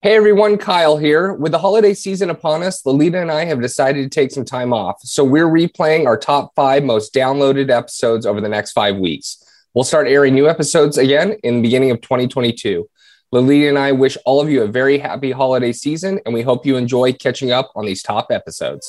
Hey everyone, Kyle here. With the holiday season upon us, Lolita and I have decided to take some time off. So we're replaying our top five most downloaded episodes over the next five weeks. We'll start airing new episodes again in the beginning of 2022. Lolita and I wish all of you a very happy holiday season, and we hope you enjoy catching up on these top episodes.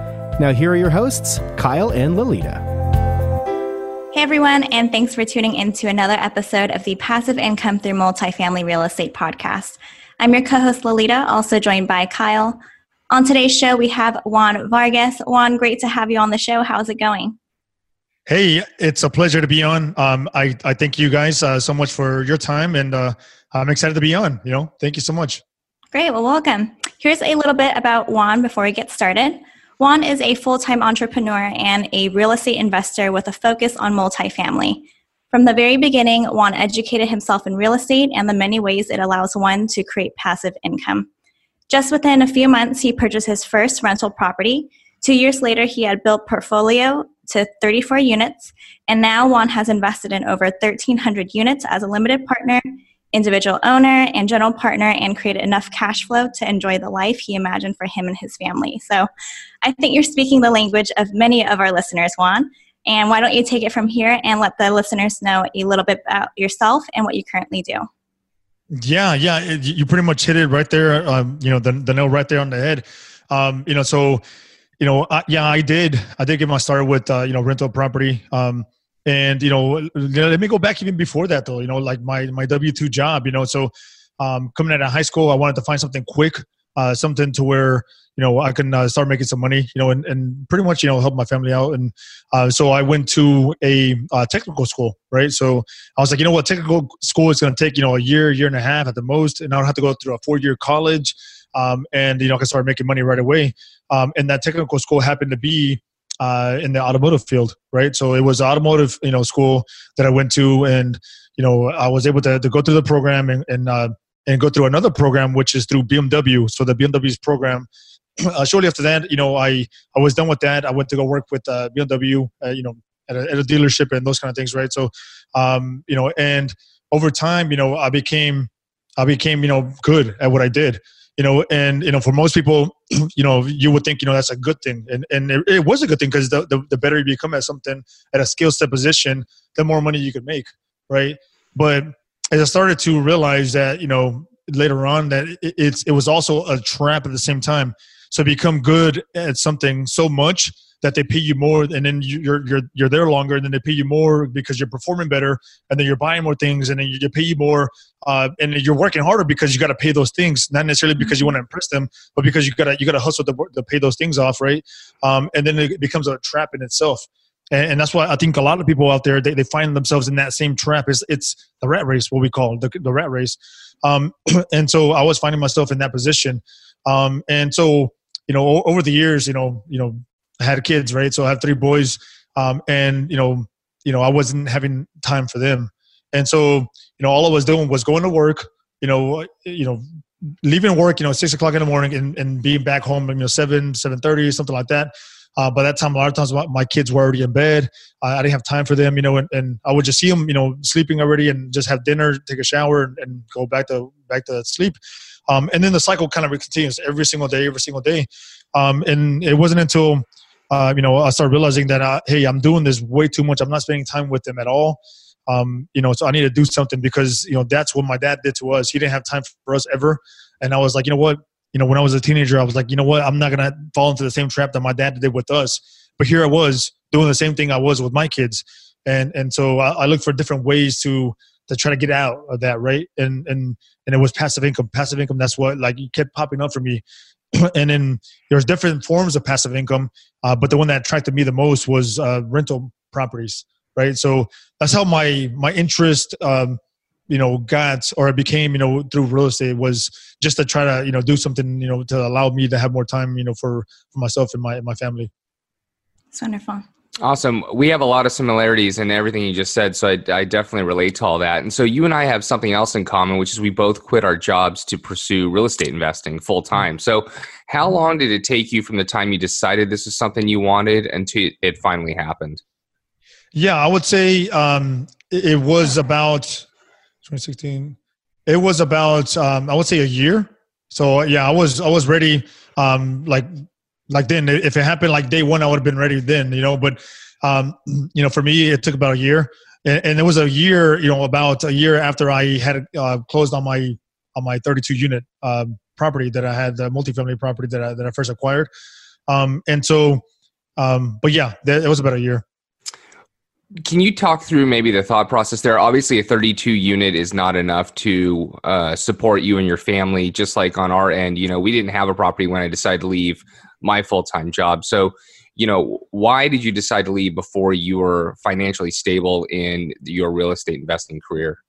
Now, here are your hosts, Kyle and Lolita. Hey everyone, and thanks for tuning in to another episode of the Passive Income Through Multifamily Real Estate podcast. I'm your co host Lolita, also joined by Kyle. On today's show, we have Juan Vargas. Juan, great to have you on the show. How's it going? Hey, it's a pleasure to be on. Um, I, I thank you guys uh, so much for your time, and uh, I'm excited to be on. You know, thank you so much. Great. Well, welcome. Here's a little bit about Juan before we get started. Juan is a full time entrepreneur and a real estate investor with a focus on multifamily. From the very beginning, Juan educated himself in real estate and the many ways it allows one to create passive income. Just within a few months, he purchased his first rental property. Two years later, he had built portfolio to 34 units, and now Juan has invested in over 1,300 units as a limited partner individual owner and general partner and created enough cash flow to enjoy the life he imagined for him and his family. So I think you're speaking the language of many of our listeners, Juan. And why don't you take it from here and let the listeners know a little bit about yourself and what you currently do? Yeah, yeah, it, you pretty much hit it right there. Um, you know, the, the nail right there on the head. Um, you know, so, you know, I, yeah, I did. I did get my start with uh, you know rental property. Um, and you know let me go back even before that though you know like my my w2 job you know so um, coming out of high school i wanted to find something quick uh, something to where you know i can uh, start making some money you know and, and pretty much you know help my family out. And uh, so i went to a uh, technical school right? So i was like you know what? Technical school is going to take you know a year year and a half at the most and i don't have to go through a four year college um, and you know i can start making money right away. Um, and that technical school happened to be uh, in the automotive field, right? So it was automotive, you know, school that I went to, and you know, I was able to, to go through the program and and, uh, and go through another program, which is through BMW. So the BMW's program. Uh, shortly after that, you know, I I was done with that. I went to go work with uh, BMW, uh, you know, at a, at a, dealership and those kind of things, right? So, um, you know, and over time, you know, I became I became you know good at what I did you know and you know for most people you know you would think you know that's a good thing. And and it, it was a good thing because the, the, the better you become at something at a skill set position the more money you could make right? But as i started to realize that you know later on that it, it's it was also a trap at the same time. So become good at something so much that they pay you more and then you're you're you're there longer and then they pay you more because you're performing better and then you're buying more things and then you pay you more uh, and you're working harder because you got to pay those things not necessarily because you want to impress them but because you got to you got to hustle to, to pay those things off right um, and then it becomes a trap in itself and, and, that's why I think a lot of people out there they, they find themselves in that same trap. It's it's the rat race, what we call the the rat race. Um, and so I was finding myself in that position. Um, and so you know over the years, you know you know had kids, right? So I have three boys, um, and you know, you know, I wasn't having time for them, and so you know, all I was doing was going to work, you know, you know, leaving work, you know, six o'clock in the morning, and, and being back home, you know, seven, seven thirty, something like that. Uh, by that time, a lot of times my kids were already in bed. I didn't have time for them, you know, and, and I would just see them, you know, sleeping already, and just have dinner, take a shower, and, and go back to back to sleep. Um, and then the cycle kind of continues every single day, every single day. Um, and it wasn't until uh, you know, I started realizing that, uh, hey, I'm doing this way too much. I'm not spending time with them at all. Um, you know, so I need to do something because, you know, that's what my dad did to us. He didn't have time for us ever. And I was like, you know what? You know, when I was a teenager, I was like, you know what? I'm not going to fall into the same trap that my dad did with us. But here I was doing the same thing I was with my kids. And, and so I, I looked for different ways to, to try to get out of that. Right. And, and, and it was passive income, passive income. That's what like kept popping up for me. and then there's different forms of passive income, uh, but the one that attracted me the most was uh, rental properties, right? So that's how my my interest um, you know got or it became you know through real estate was just to try to you know do something you know to allow me to have more time you know for for myself and my my family it's wonderful Awesome. We have a lot of similarities in everything you just said, so I, I, definitely relate to all that. And so you and I have something else in common, which is we both quit our jobs to pursue real estate investing full time. So, how long did it take you from the time you decided this is something you wanted until it finally happened? Yeah, I would say um, it was about 2016. It was about um, I would say a year. So yeah, I was I was ready. Um, like like then if it happened like day one i would have been ready then you know but um, you know for me it took about a year and, and, it was a year you know about a year after i had uh, closed on my on my 32 unit um, property that i had the multifamily property that i that i first acquired um, and so um, but yeah it was about a year can you talk through maybe the thought process there? Obviously, a 32 unit is not enough to uh, support you and your family. Just like on our end, you know, we didn't have a property when I decided to leave my full time job. So, you know, why did you decide to leave before you were financially stable in your real estate investing career?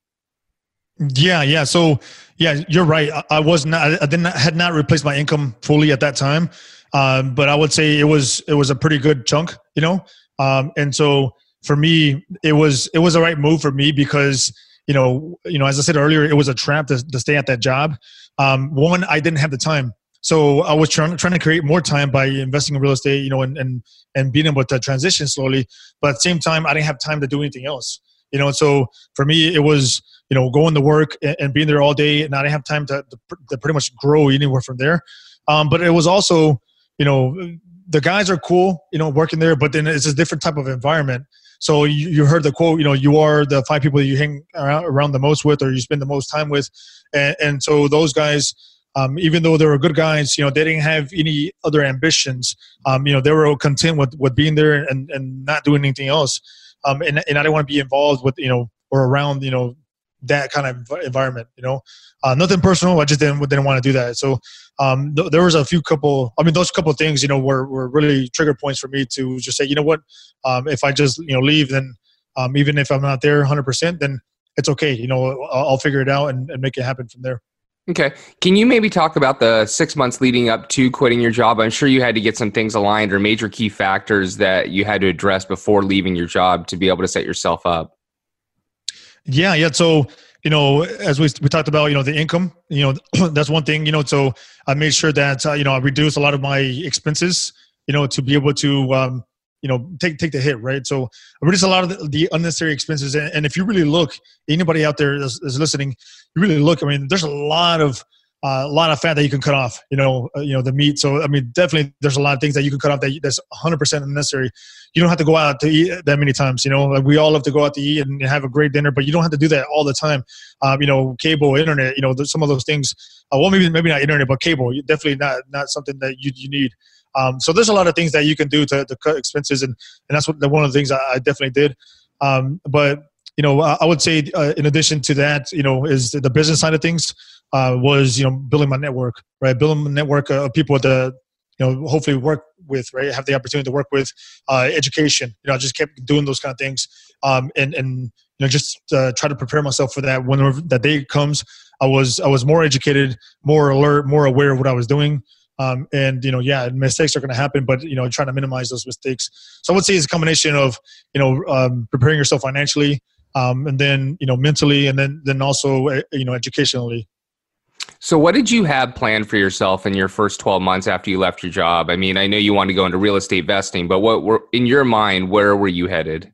Yeah, yeah. So, yeah, you're right. I, I was not. I didn't had not replaced my income fully at that time, um, but I would say it was it was a pretty good chunk, you know. Um, and so for me, it was it was the right move for me because you know you know as I said earlier, it was a trap to, to stay at that job. Um, one, I didn't have the time so I was trying, trying to create more time by investing in real estate, you know, and, and, and being able to transition slowly. But at the same time, I didn't have time to do anything else, you know. And So for me, it was, you know, going to work and, and being there all day, and I didn't have time to, to, to pretty much grow anywhere from there. Um, but it was also, you know, the guys are cool, you know, working there, but then it's a different type of environment. So you, you heard the quote, you know, you are the five people that you hang around, the most with, or you spend the most time with, and, and so those guys um, even though they were good guys, you know, they didn't have any other ambitions. Um, you know, they were all content with, with being there and, and not doing anything else. Um, and, and I didn't want to be involved with, you know, or around, you know, that kind of environment, you know, uh, nothing personal. I just didn't, didn't want to do that. So um, th- there was a few couple, I mean, those couple things, you know, were, were really trigger points for me to just say, you know what, um, if I just, you know, leave, then um, even if I'm not there 100%, then it's okay. You know, I'll, I'll figure it out and, and make it happen from there. Okay. Can you maybe talk about the six months leading up to quitting your job? I'm sure you had to get some things aligned or major key factors that you had to address before leaving your job to be able to set yourself up. Yeah, yeah. So, you know, as we, we talked about, you know, the income, you know, that's one thing, you know, so I made sure that, uh, you know, I reduced a lot of my expenses, you know, to be able to, um, you know take take the hit right? So reduce a lot of the, the unnecessary expenses. And, and, if you really look anybody out there is, is, listening you really look i mean there's a lot of uh, a lot of fat that you can cut off you know uh, you know the meat. So i mean definitely there's a lot of things that you can cut off that that's 100% unnecessary. You don't have to go out to eat that many times you know like we all love to go out to eat and have a great dinner but you don't have to do that all the time. Um, you know cable internet you know some of those things uh, well maybe maybe not internet but cable definitely not not something that you, you need um, so there's a lot of things that you can do to, to cut expenses, and, and that's what one of the things I, I definitely did. Um, but you know, I, I would say uh, in addition to that, you know, is the, business side of things uh, was you know building my network, right? Building a network of people that you know hopefully work with, right? Have the opportunity to work with. Uh, education, you know, I just kept doing those kind of things, um, and and you know just uh, try to prepare myself for that whenever that day comes. I was I was more educated, more alert, more aware of what I was doing. Um, and you know, yeah, mistakes are going to happen, but you know, trying to minimize those mistakes. So I would say it's a combination of you know um, preparing yourself financially, um, and then you know mentally, and then then also uh, you know educationally. So, what did you have planned for yourself in your first 12 months after you left your job? I mean, I know you want to go into real estate investing, but what were in your mind? Where were you headed?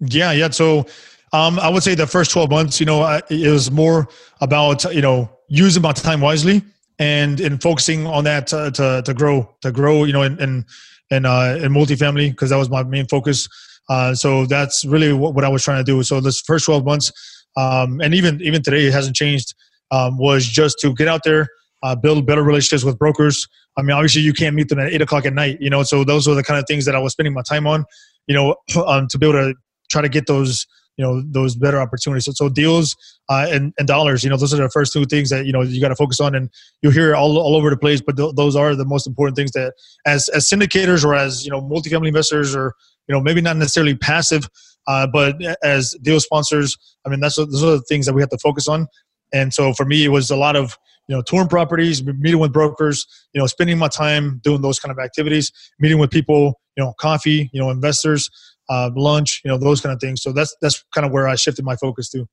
Yeah, yeah. So, um, I would say the first 12 months, you know, it was more about you know using my time wisely and in focusing on that to, to, to grow to grow you know in in in, uh, in multifamily because that was my main focus. Uh, so that's really what, what, I was trying to do. So this first 12 months um, and even even today it hasn't changed um, was just to get out there uh, build better relationships with brokers. I mean obviously you can't meet them at eight o'clock at night you know so those were the kind of things that I was spending my time on you know um, to be able to try to get those you know those better opportunities. So, so deals uh, and, and dollars, you know, those are the first two things that you know you got to focus on, and you'll hear all, all over the place. But th- those are the most important things that, as as syndicators or as you know, multifamily investors, or you know, maybe not necessarily passive Uh, but as deal sponsors, I mean, that's those are the things that we have to focus on. And so for me, it was a lot of you know touring properties, meeting with brokers, you know, spending my time doing those kind of activities, meeting with people, you know, coffee, you know, investors, uh, lunch, you know, those kind of things. So that's that's kind of where I shifted my focus to.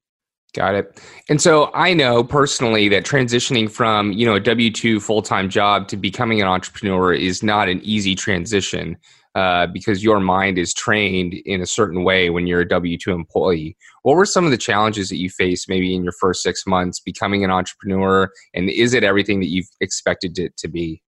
Got it. And so I know personally that transitioning from, you know, a W2 full-time job to becoming an entrepreneur is not an easy transition uh, because your mind is trained in a certain way when you're a W2 employee. What were some of the challenges that you faced maybe in your first six months becoming an entrepreneur? And is it everything that you've expected it to be?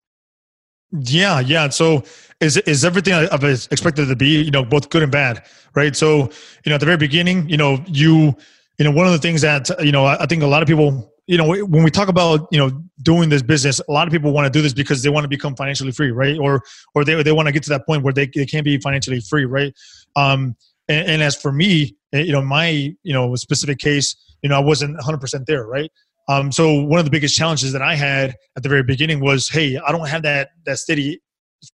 Yeah, yeah. So is is everything I've expected to be, you know, both good and bad, right? So, you know, at the very beginning, you know, you you know one of the things that you know i think a lot of people you know when we talk about you know doing this business a lot of people want to do this because they want to become financially free right or or they, they want to get to that point where they, they can't be financially free right um and, and as for me eh, you know my you know specific case you know i wasn't 100% there right um so one of the biggest challenges that i had at the very beginning was hey i don't have that that steady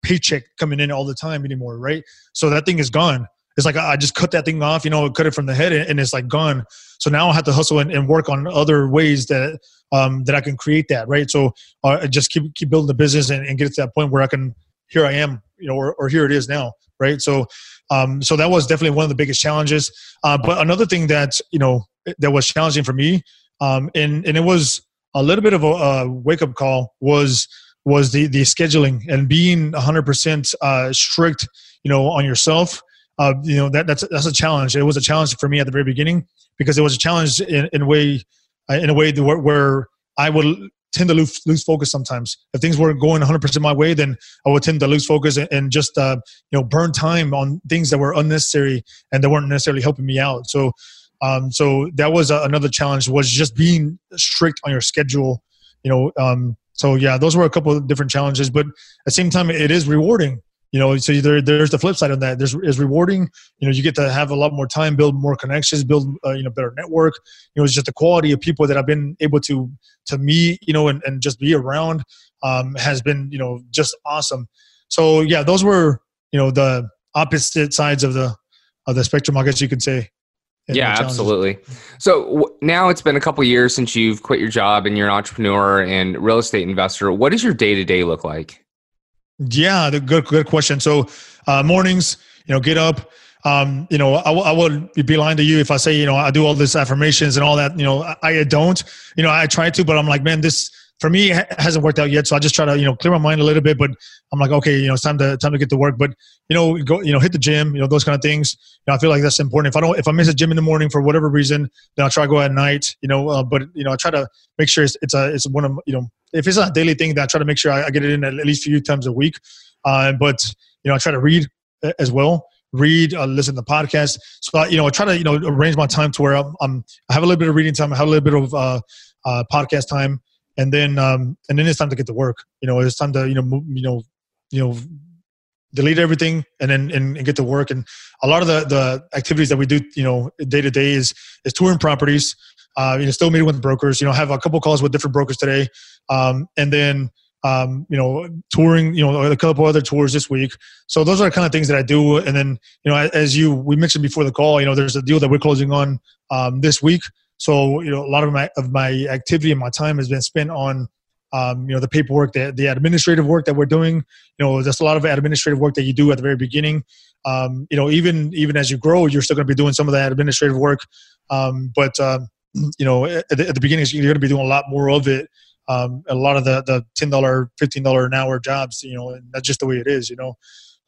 paycheck coming in all the time anymore right so that thing is gone it's like I just cut that thing off, you know, cut it from the head, and it's like gone. So now I have to hustle and, and work on other ways that um, that I can create that, right? So uh, just keep keep building the business and, and, get to that point where I can. Here I am, you know, or, or here it is now, right? So, um, so that was definitely one of the biggest challenges. Uh, but another thing that you know that was challenging for me, um, and and it was a little bit of a, a wake up call was was the the scheduling and being 100% uh, strict, you know, on yourself uh, you know that that's that's a challenge. It was a challenge for me at the very beginning because it was a challenge in, in a way uh, in a way where, where I would tend to lose, lose focus sometimes. If things weren't going 100% my way, then I would tend to lose focus and, and just uh, you know burn time on things that were unnecessary and that weren't necessarily helping me out. So um, so that was a, another challenge was just being strict on your schedule. You know, um, so yeah, those were a couple of different challenges, but at the same time, it is rewarding you know so there, there's the flip side of that there's is rewarding you know you get to have a lot more time build more connections build uh, you know better network you know it's just the quality of people that i've been able to to meet you know and, and just be around um, has been you know just awesome so yeah those were you know the opposite sides of the of the spectrum i guess you could say yeah absolutely so w- now it's been a couple years since you've quit your job and you're an entrepreneur and real estate investor what does your day-to-day look like yeah, the good good question. So uh, mornings, you know, get up. Um, you know, I, I would be lying to you if I say, you know, I do all this affirmations and all that. You know, I, I don't. You know, I try to, but I'm like, man, this for me it hasn't worked out yet. So I just try to, you know, clear my mind a little bit. But I'm like, okay, you know, it's time to time to get to work. But you know, go, you know, hit the gym, you know, those kind of things. You know, I feel like that's important. If I don't, if I miss a gym in the morning for whatever reason, then I'll try to go at night. You know, uh, but you know, I try to make sure it's, it's a it's one of you know, if it's not a daily thing, then I try to make sure I, I get it in at least a few times a week. Uh, but you know, I try to read uh, as well. Read, uh, listen to podcasts. So I, you know, I try to you know arrange my time to where I'm, I'm I have a little bit of reading time, I have a little bit of uh, uh, podcast time, and then um, and then it's time to get to work. You know, it's time to you know move, you know you know delete everything and then and, and, get to work. And a lot of the the activities that we do, you know, day to day is is touring properties. Uh, you know, still meeting with brokers. You know, have a couple calls with different brokers today, um, and then um, you know, touring, you know, a couple other tours this week. So those are the kind of things that I do. And then, you know, as you we mentioned before the call, you know, there's a deal that we're closing on um, this week. So you know, a lot of my of my activity and my time has been spent on, um, you know, the paperwork, the the administrative work that we're doing. You know, there's a lot of administrative work that you do at the very beginning. Um, you know, even even as you grow, you're still going to be doing some of that administrative work. Um, but um, you know, at the, at the beginning, you're going to be doing a lot more of it um, a lot of the the ten dollar, fifteen dollar an hour jobs. You know, and that's just the way it is. You know,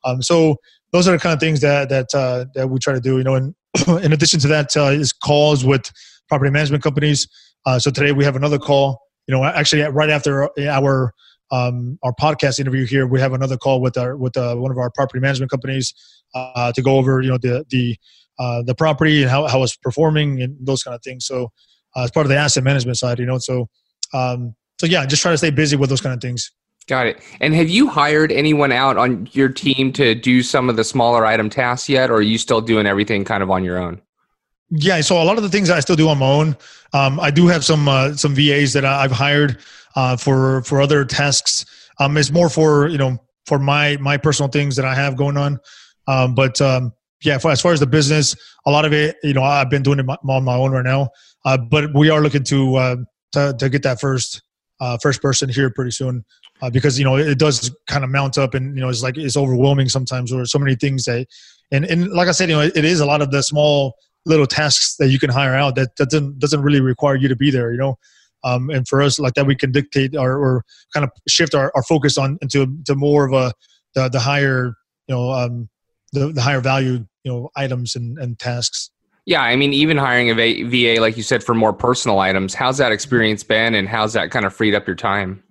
um, so those are the kind of things that that uh, that we try to do. You know, and in addition to that, uh, is calls with property management companies. Uh, so today we have another call. You know, actually right after our um, our podcast interview here, we have another call with our with uh, one of our property management companies uh, to go over you know the the uh, the property and how, how it's performing and those kind of things. So uh, as part of the asset management side, you know, so um, so yeah, just try to stay busy with those kind of things. Got it. And have you hired anyone out on your team to do some of the smaller item tasks yet, or are you still doing everything kind of on your own? Yeah, so a lot of the things I still do on my own. Um, I do have some uh, some VAs that I've hired uh, for for other tasks. Um, it's more for you know for my my personal things that I have going on. Um, but um, yeah, for, as far as the business, a lot of it, you know, I've been doing it on my own right now. Uh, but we are looking to uh, to, to get that first uh, first person here pretty soon uh, because you know it does kind of mount up and you know it's like it's overwhelming sometimes or so many things that and and like I said, you know, it is a lot of the small little tasks that you can hire out that doesn't doesn't really require you to be there. You know. Um, and for us, like that, we can dictate or, or kind of shift our, our focus on into to more of a the, the higher you know um, the, the higher value you know items and, and tasks yeah i mean even hiring a va like you said for more personal items how's that experience been and how's that kind of freed up your time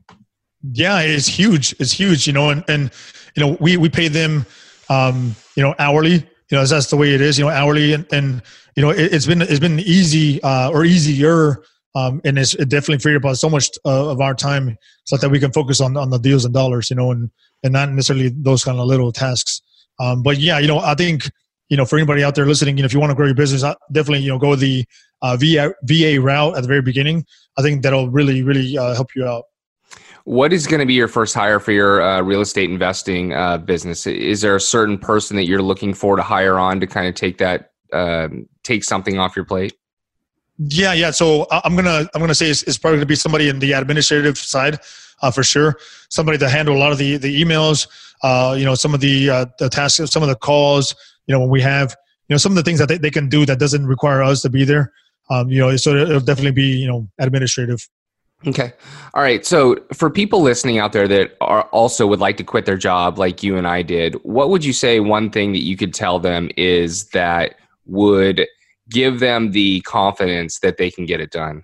yeah it's huge it's huge you know and, and you know we we pay them um you know hourly you know that's the way it is you know hourly and, and you know it, has been it's been easy uh, or easier um, and it's it definitely freed up so much uh, of our time so that we can focus on on the deals and dollars you know and and not necessarily those kind of little tasks um, but yeah, you know, I think you know for anybody out there listening, you know, if you want to grow your business, definitely you know go the uh, VA, VA route at the very beginning. I think that'll really really uh, help you out. What is going to be your first hire for your uh, real estate investing uh, business? Is there a certain person that you're looking for to hire on to kind of take that um, take something off your plate? Yeah, yeah. So I'm gonna I'm gonna say it's, it's probably gonna be somebody in the administrative side uh, for sure. Somebody to handle a lot of the the emails, uh, you know, some of the uh, the tasks, some of the calls. You know, when we have you know some of the things that they, they can do that doesn't require us to be there. Um, you know, so it'll definitely be you know administrative. Okay. All right. So for people listening out there that are also would like to quit their job like you and I did, what would you say one thing that you could tell them is that would give them the confidence that they can get it done?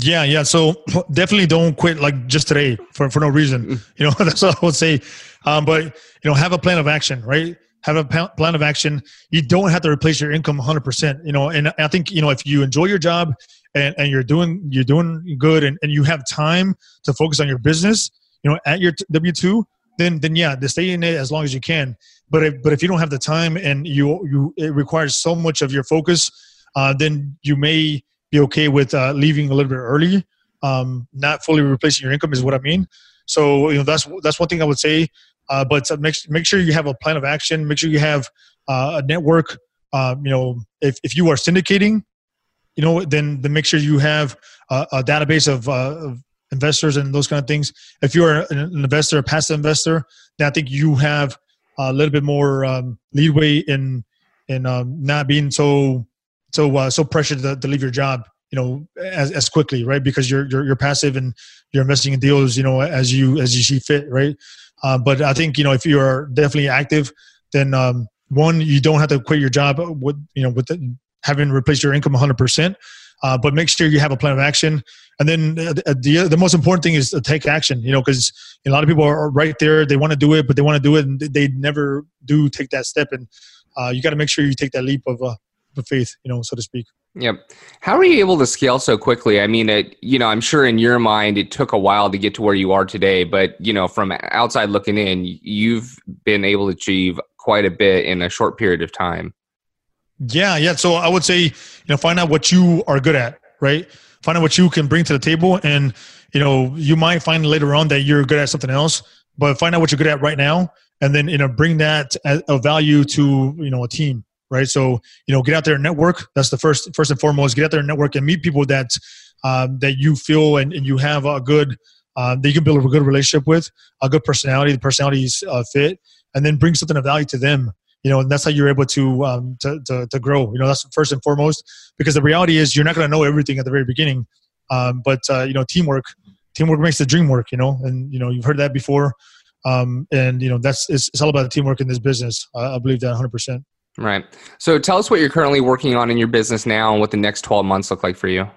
Yeah, yeah. So definitely don't quit like just today for, for no reason. Mm. You know, that's what I would say. Um, but you know, have a plan of action, right? Have a plan of action. You don't have to replace your income 100%. You know, and I think you know if you enjoy your job and, and you're doing you're doing good and, and you have time to focus on your business, you know, at your W two, then then yeah, to stay in it as long as you can. But if but if you don't have the time and you you it requires so much of your focus, uh, then you may be okay with uh, leaving a little bit early, um, not fully replacing your income is what I mean. So you know that's that's one thing I would say. Uh, but make make sure you have a plan of action. Make sure you have uh, a network. Um, you know, if if you are syndicating, you know, then then make sure you have a, a database of, uh, of investors and those kind of things. If you're an investor, a passive investor, then I think you have a little bit more um, leadway in in um, not being so so uh, so pressured to, to leave your job you know as, as quickly right? Because you're, you're you're passive and you're investing in deals you know as you as you see fit right? Uh, but i think you know if you're definitely active then um, one you don't have to quit your job with you know with the, having replaced your income 100% uh, but make sure you have a plan of action and then the, the most important thing is to take action you know because a lot of people are right there they want to do it but they want to do it and they never do take that step and uh, you got to make sure you take that leap of uh, the faith, you know, so to speak. Yep. How are you able to scale so quickly? I mean, it, you know, I'm sure in your mind it took a while to get to where you are today, but you know, from outside looking in, you've been able to achieve quite a bit in a short period of time. Yeah, yeah. So I would say, you know, find out what you are good at, right? Find out what you can bring to the table, and you know, you might find later on that you're good at something else, but find out what you're good at right now, and then you know, bring that a value to you know a team right? So you know, get out there and network. That's the first first and foremost. Get out there and network and meet people that um, that you feel and, and you have a good uh, that you can build a good relationship with, a good personality, the personalities uh, fit, and then bring something of value to them. You know, and that's how you're able to, um, to, to to grow. You know, that's first and foremost because the reality is you're not going to know everything at the very beginning, um, but uh, you know, teamwork teamwork makes the dream work. You know, and you know you've heard that before. Um, and you know that's it's, it's all about the teamwork in this business. I, I believe that 100. percent Right. So tell us what you're currently working on in your business now and what the next 12 months look like for you.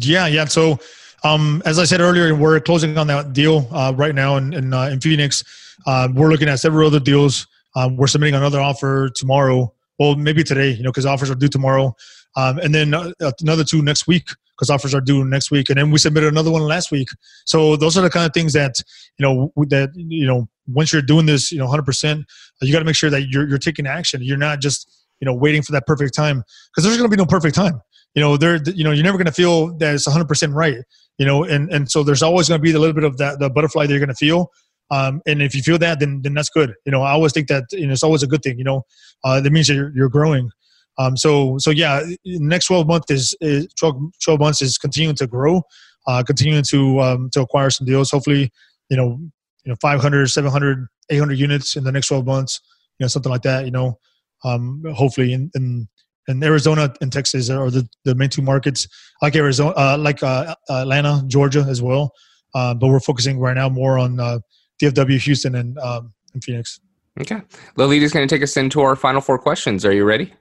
Yeah, yeah. So um, as I said earlier, we're closing on that deal uh, right now in in, uh, in Phoenix. Uh, we're looking at several other deals. Um, we're submitting another offer tomorrow. Well, maybe today, you know, because offers are due tomorrow, um, and then uh, another two next week because offers are due next week, and then we submitted another one last week. So those are the kind of things that you know that you know once you're doing this, you know, 100%, you got to make sure that you're, you're taking action. You're not just, you know, waiting for that perfect time because there's going to be no perfect time. You know, there, you know, you're never going to feel that it's 100% right, you know, and, and so there's always going to be a little bit of that, the butterfly that you're going to feel. Um, and if you feel that, then then that's good. You know, I always think that you know it's always a good thing. You know, uh, that means that you're, you're growing. Um, so so yeah, next 12 months is, is 12, 12 months is continuing to grow, uh, continuing to um, to acquire some deals. Hopefully, you know, you know 500, 700, 800 units in the next 12 months. You know, something like that. You know, um, hopefully in, in in Arizona and Texas are the, the main two markets, like Arizona, uh, like uh, Atlanta, Georgia as well. Uh, but we're focusing right now more on uh, DFW, Houston, and, um, and Phoenix. Okay. Lolita's going to take us into our final four questions. Are you ready?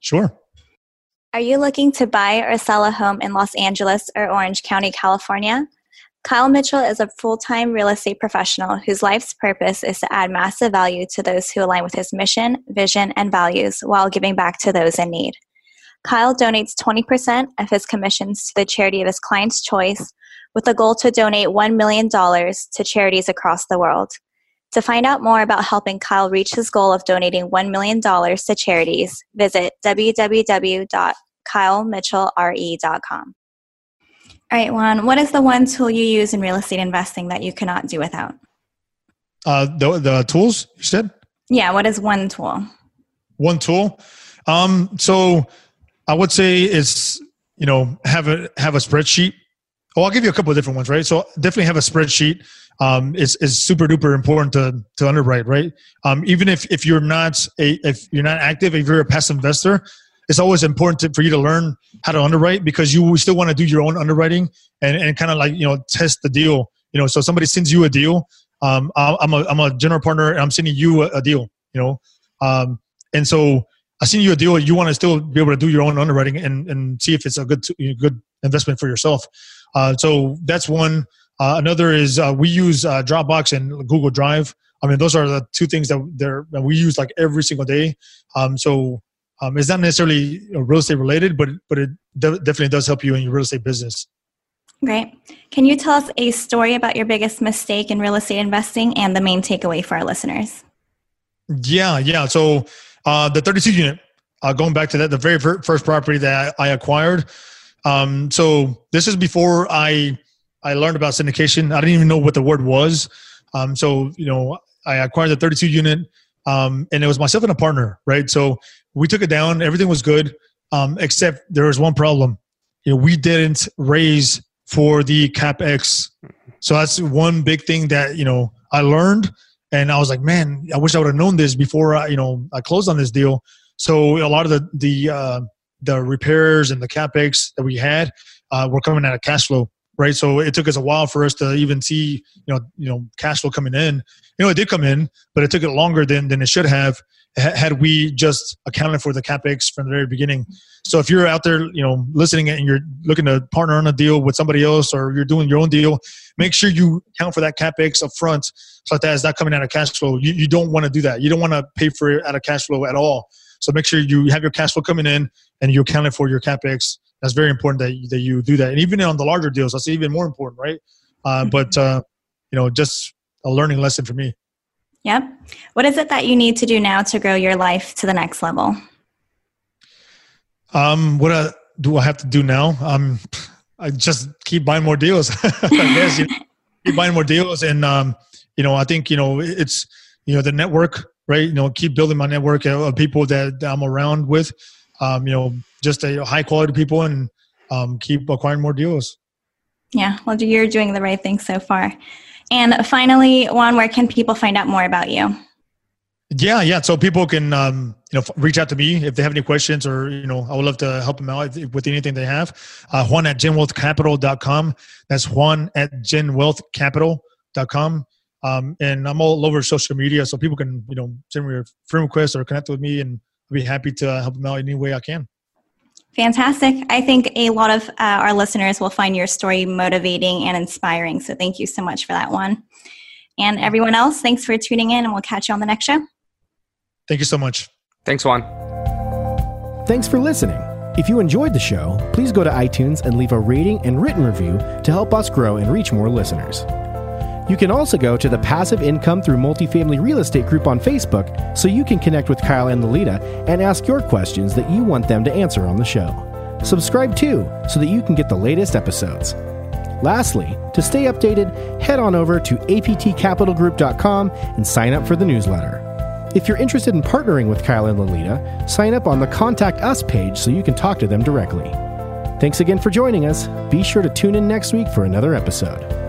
Sure. Are you looking to buy or sell a home in Los Angeles or Orange County, California? Kyle Mitchell is a full time real estate professional whose life's purpose is to add massive value to those who align with his mission, vision, and values while giving back to those in need. Kyle donates 20% of his commissions to the charity of his client's choice with a goal to donate $1 million to charities across the world. To find out more about helping Kyle reach his goal of donating $1 million to charities, visit www.kylemitchellre.com. All right, Juan, what is the one tool you use in real estate investing that you cannot do without? Uh, the, the tools you said? Yeah, what is one tool? One tool? Um, so I would say it's, you know, have a, have a spreadsheet Oh, I'll give you a couple of different ones, right? So definitely have a spreadsheet. Um, is super duper important to to underwrite, right? Um, even if if you're not a if you're not active, if you're a passive investor, it's always important to, for you to learn how to underwrite because you still want to do your own underwriting and and kind of like you know test the deal. You know, so somebody sends you a deal. Um, I'm a I'm a general partner and I'm sending you a, a deal. You know, um, and so I send you a deal. You want to still be able to do your own underwriting and and see if it's a good good investment for yourself. Uh, so that's one. Uh, another is uh, we use uh, Dropbox and Google Drive. I mean, those are the two things that, that we use like every single day. Um, so um, it's not necessarily real estate related, but but it de- definitely does help you in your real estate business. Great. Can you tell us a story about your biggest mistake in real estate investing and the main takeaway for our listeners? Yeah, yeah. So uh, the 32 unit, uh, going back to that, the very first property that I acquired, um, so this is before I I learned about syndication. I didn't even know what the word was. Um, so you know, I acquired the 32 unit, um, and it was myself and a partner, right? So we took it down. Everything was good, um, except there was one problem. You know, we didn't raise for the capex. So that's one big thing that you know I learned, and I was like, man, I wish I would have known this before I, you know I closed on this deal. So a lot of the the uh, the repairs and the capex that we had uh, were coming out of cash flow right? So it took us a while for us to even see you know you know cash flow coming in. You know it did come in but it took it longer than than it should have had we just accounted for the capex from the very beginning. So if you're out there you know listening and you're looking to partner on a deal with somebody else or you're doing your own deal make sure you account for that capex up front so that is not coming out of cash flow. You, you don't want to do that. You don't want to pay for it out of cash flow at all so make sure you have your cash flow coming in and you accounted for your capex. That's very important that you, that you do that. And even on the larger deals, that's even more important, right? Uh, mm-hmm. but uh, you know, just a learning lesson for me. Yep. What is it that you need to do now to grow your life to the next level? Um, what uh, do I have to do now? Um, I just keep buying more deals. I guess you know, keep buying more deals, and um, you know, I think you know it's you know the network right? You know, keep building my network of people that, I'm around with. Um, you know, just a high quality people and um, keep acquiring more deals. Yeah, well, you're doing the right thing so far. And finally, Juan, where can people find out more about you? Yeah, yeah. So people can, um, you know, reach out to me if they have any questions or, you know, I would love to help them out with anything they have. Uh, Juan at genwealthcapital.com. That's Juan at genwealthcapital.com. Um, and I'm all over social media, so people can you know send me a friend request or connect with me, and I'll be happy to help them out any way I can. Fantastic. I think a lot of uh, our listeners will find your story motivating and inspiring. So thank you so much for that one. And everyone else, thanks for tuning in, and we'll catch you on the next show. Thank you so much. Thanks, Juan. Thanks for listening. If you enjoyed the show, please go to iTunes and leave a rating and written review to help us grow and reach more listeners. You can also go to the Passive Income Through Multifamily Real Estate group on Facebook so you can connect with Kyle and Lolita and ask your questions that you want them to answer on the show. Subscribe too so that you can get the latest episodes. Lastly, to stay updated, head on over to aptcapitalgroup.com and sign up for the newsletter. If you're interested in partnering with Kyle and Lolita, sign up on the Contact Us page so you can talk to them directly. Thanks again for joining us. Be sure to tune in next week for another episode.